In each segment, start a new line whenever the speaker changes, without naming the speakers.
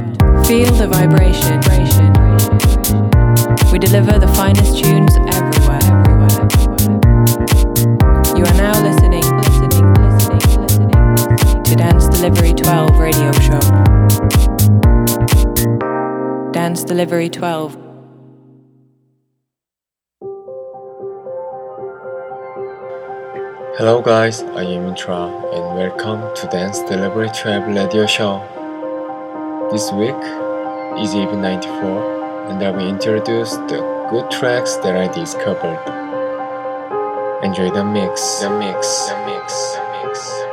12. Feel the vibration. We deliver the finest tunes everywhere. You are now listening, listening, listening, listening to Dance Delivery 12 radio show. Dance Delivery 12.
Hello guys, I am Yunterra and welcome to Dance Delivery 12 radio show. This week is Eve 94 and I will introduce the good tracks that I discovered. Enjoy the mix, the mix, the mix, the mix,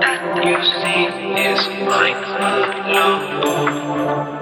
that you see is mine alone.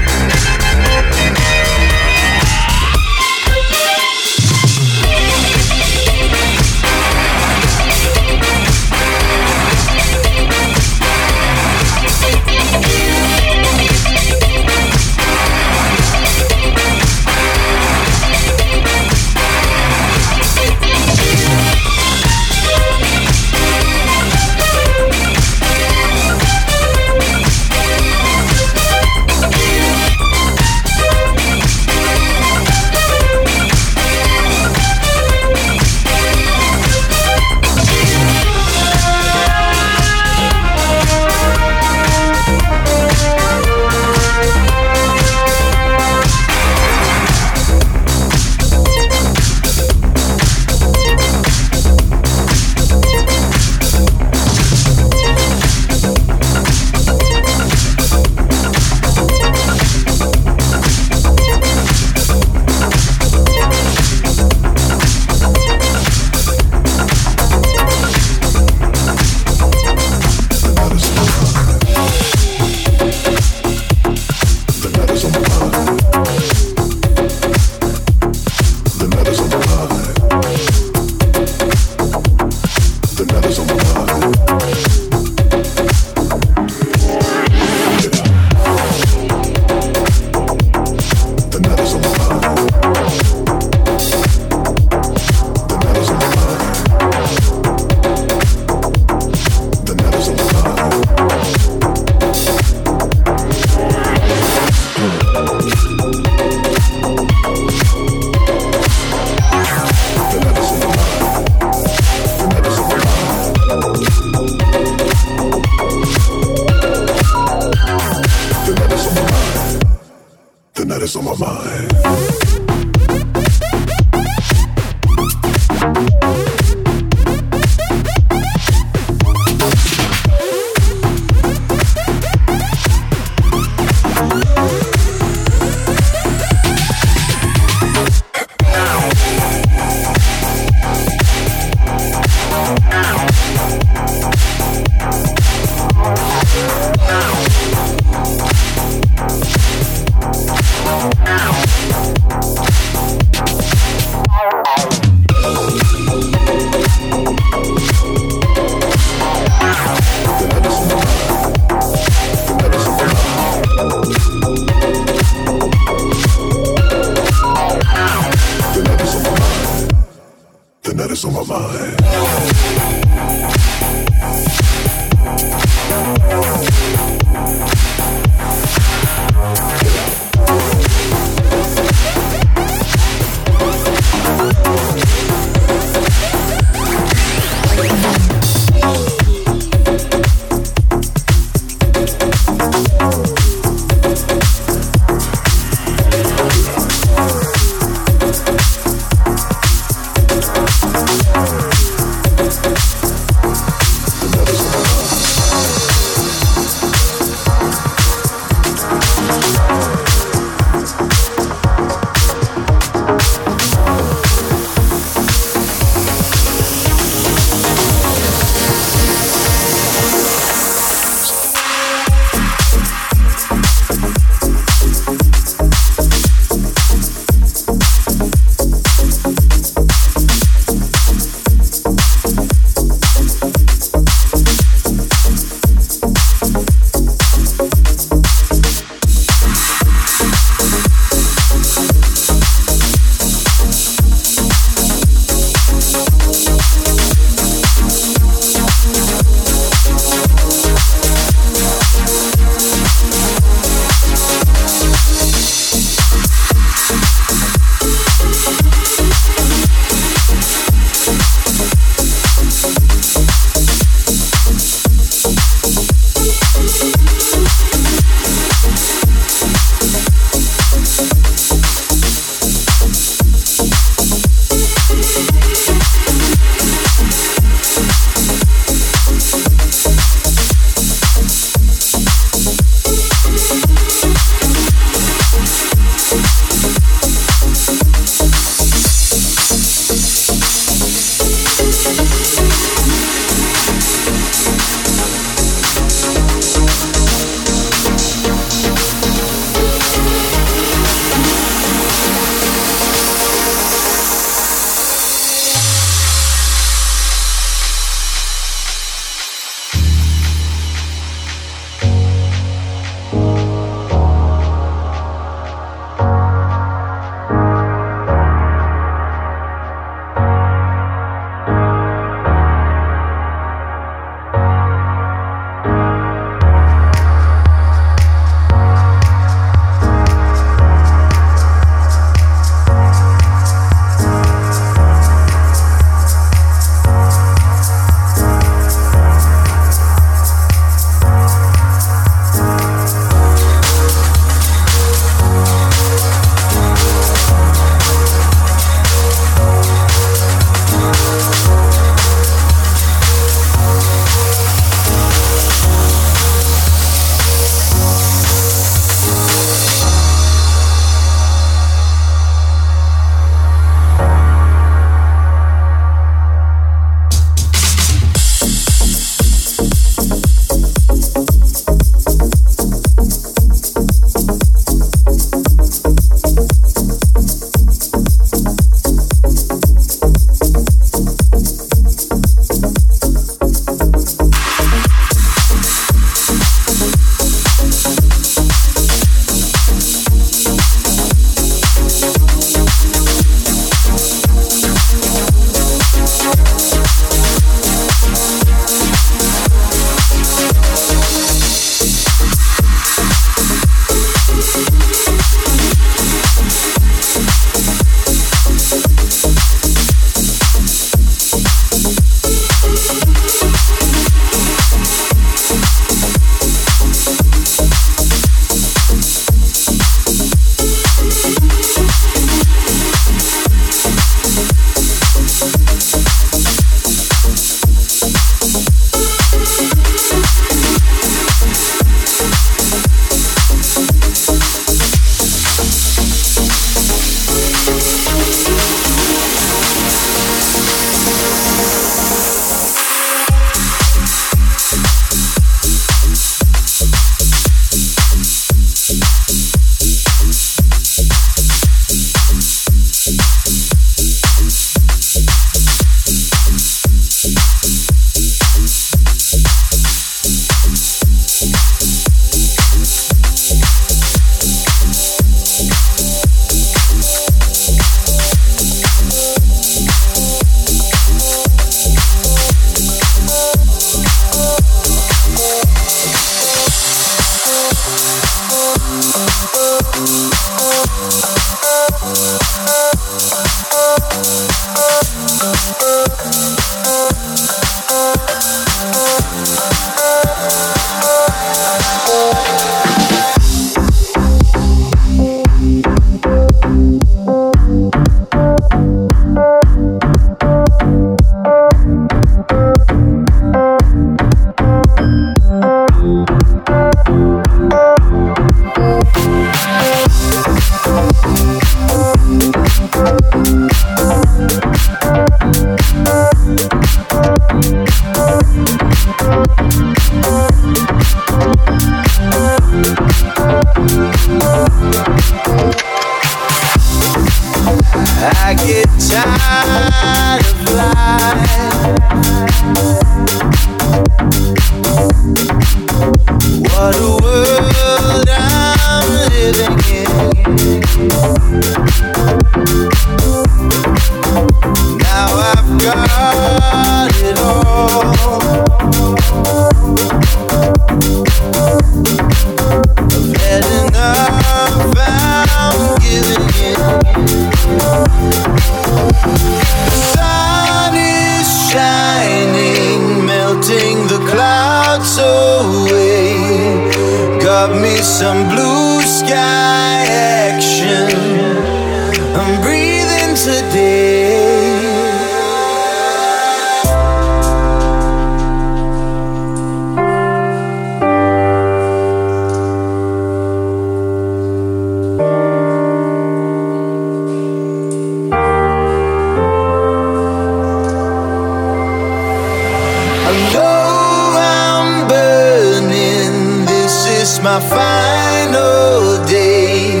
my final day.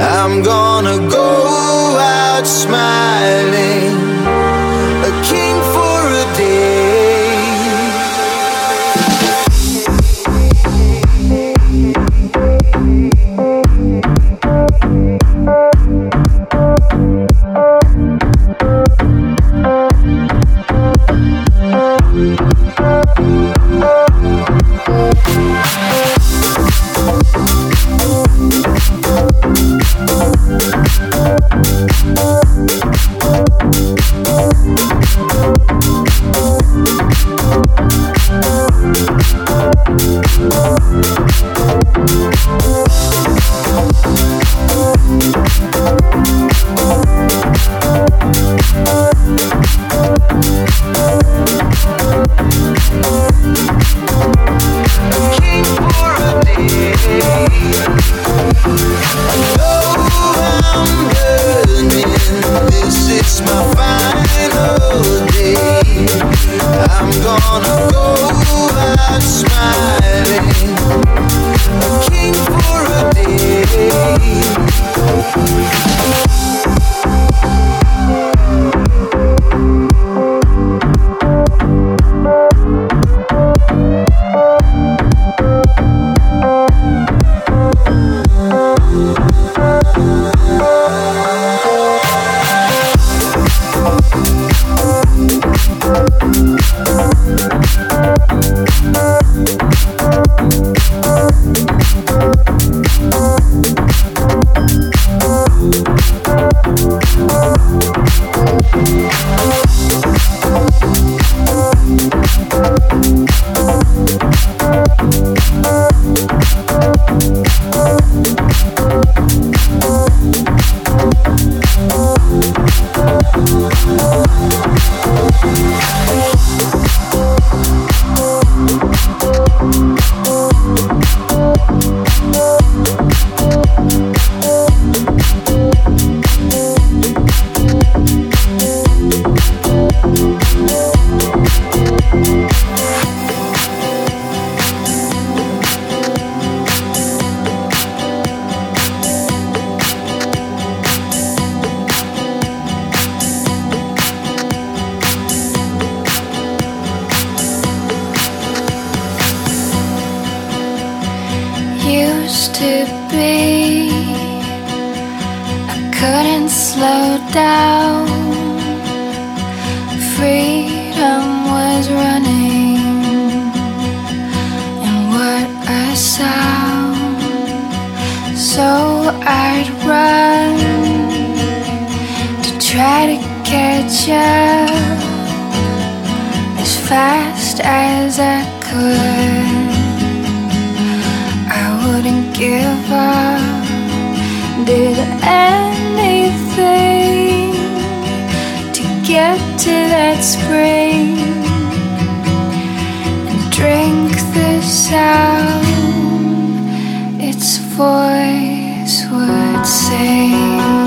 I'm gonna go out smiling.
so I'd run to try to catch up as fast as I could. I wouldn't give up, did anything to get to that spring and drink this out. It's voice these words say.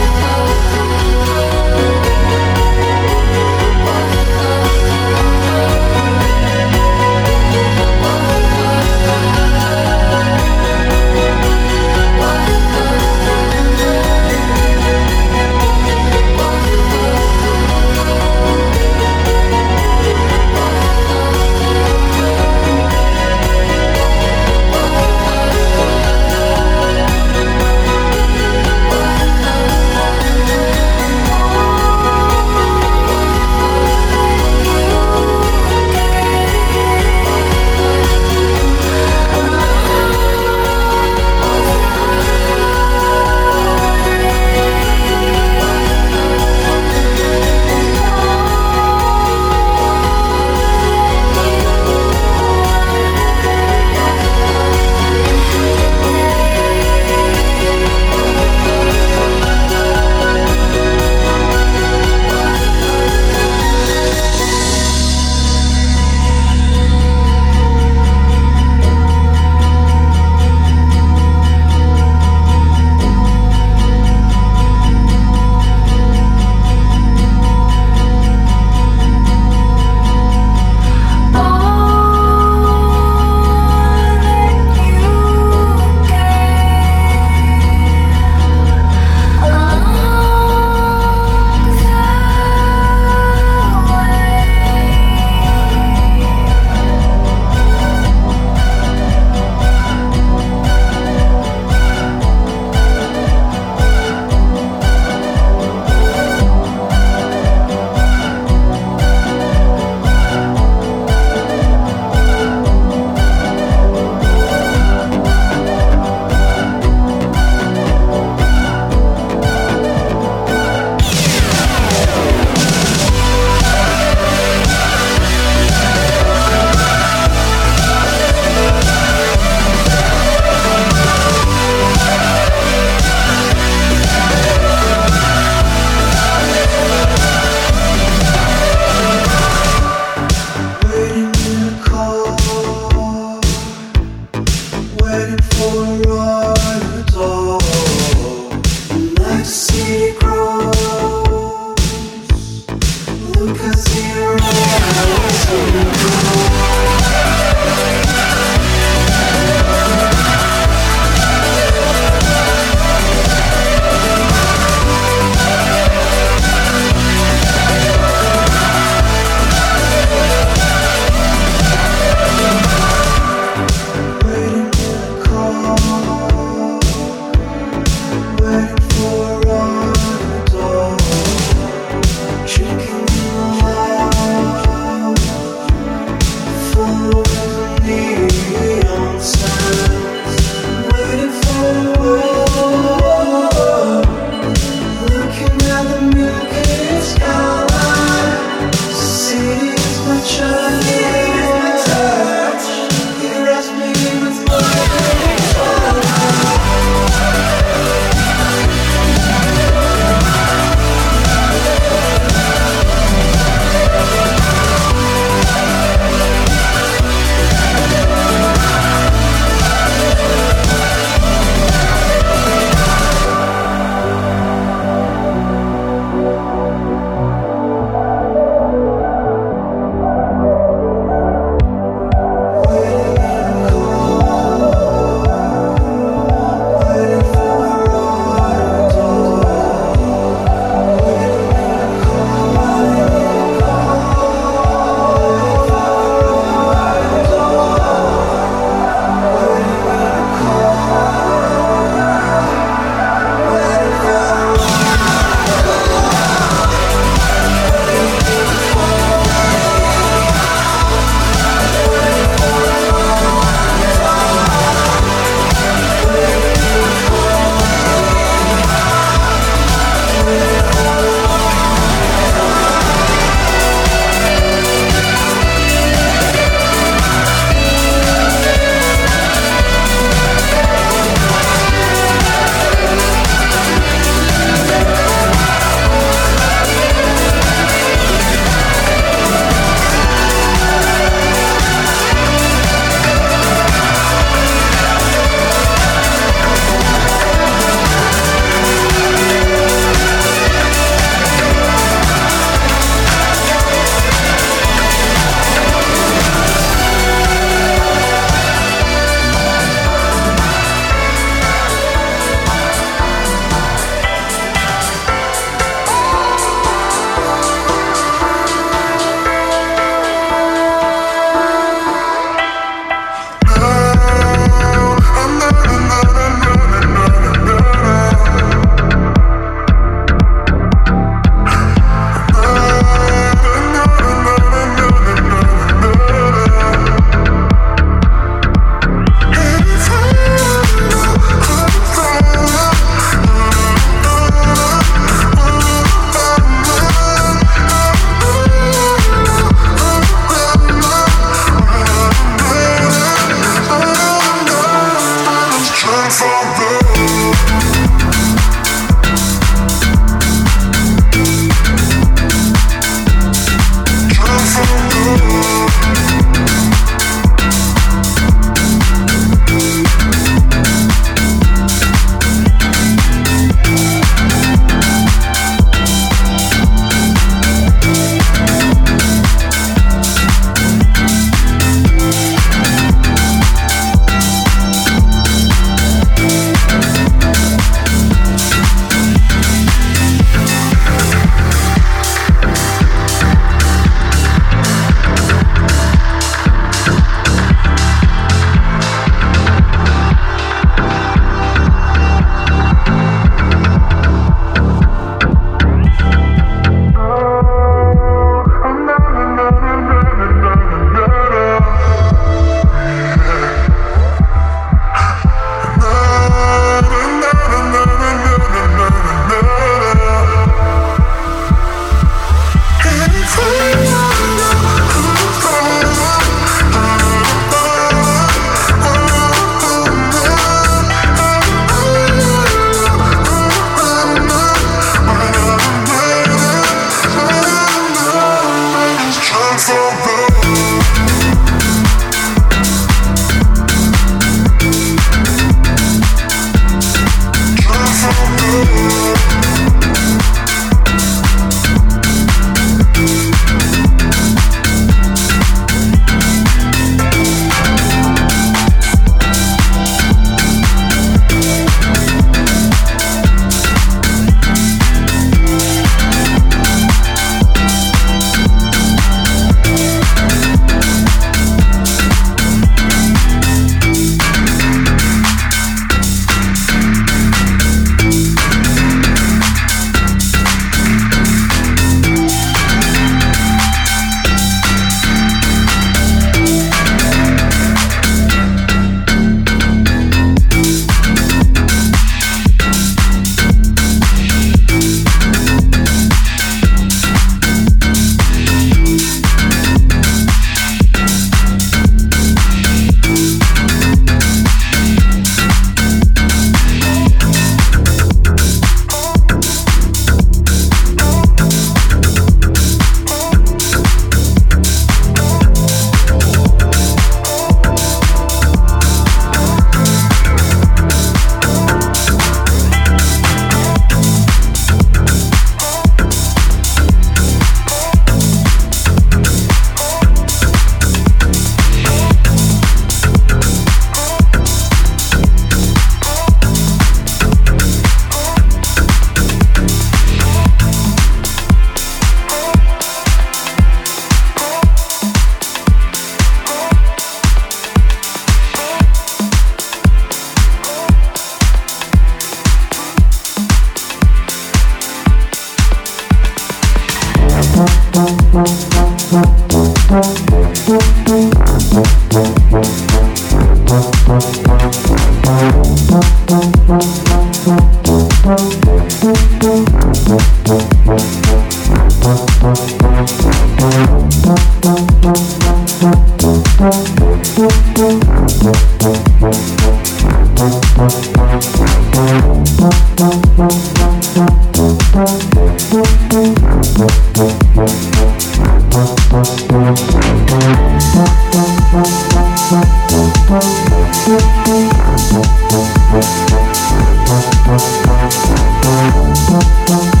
Thank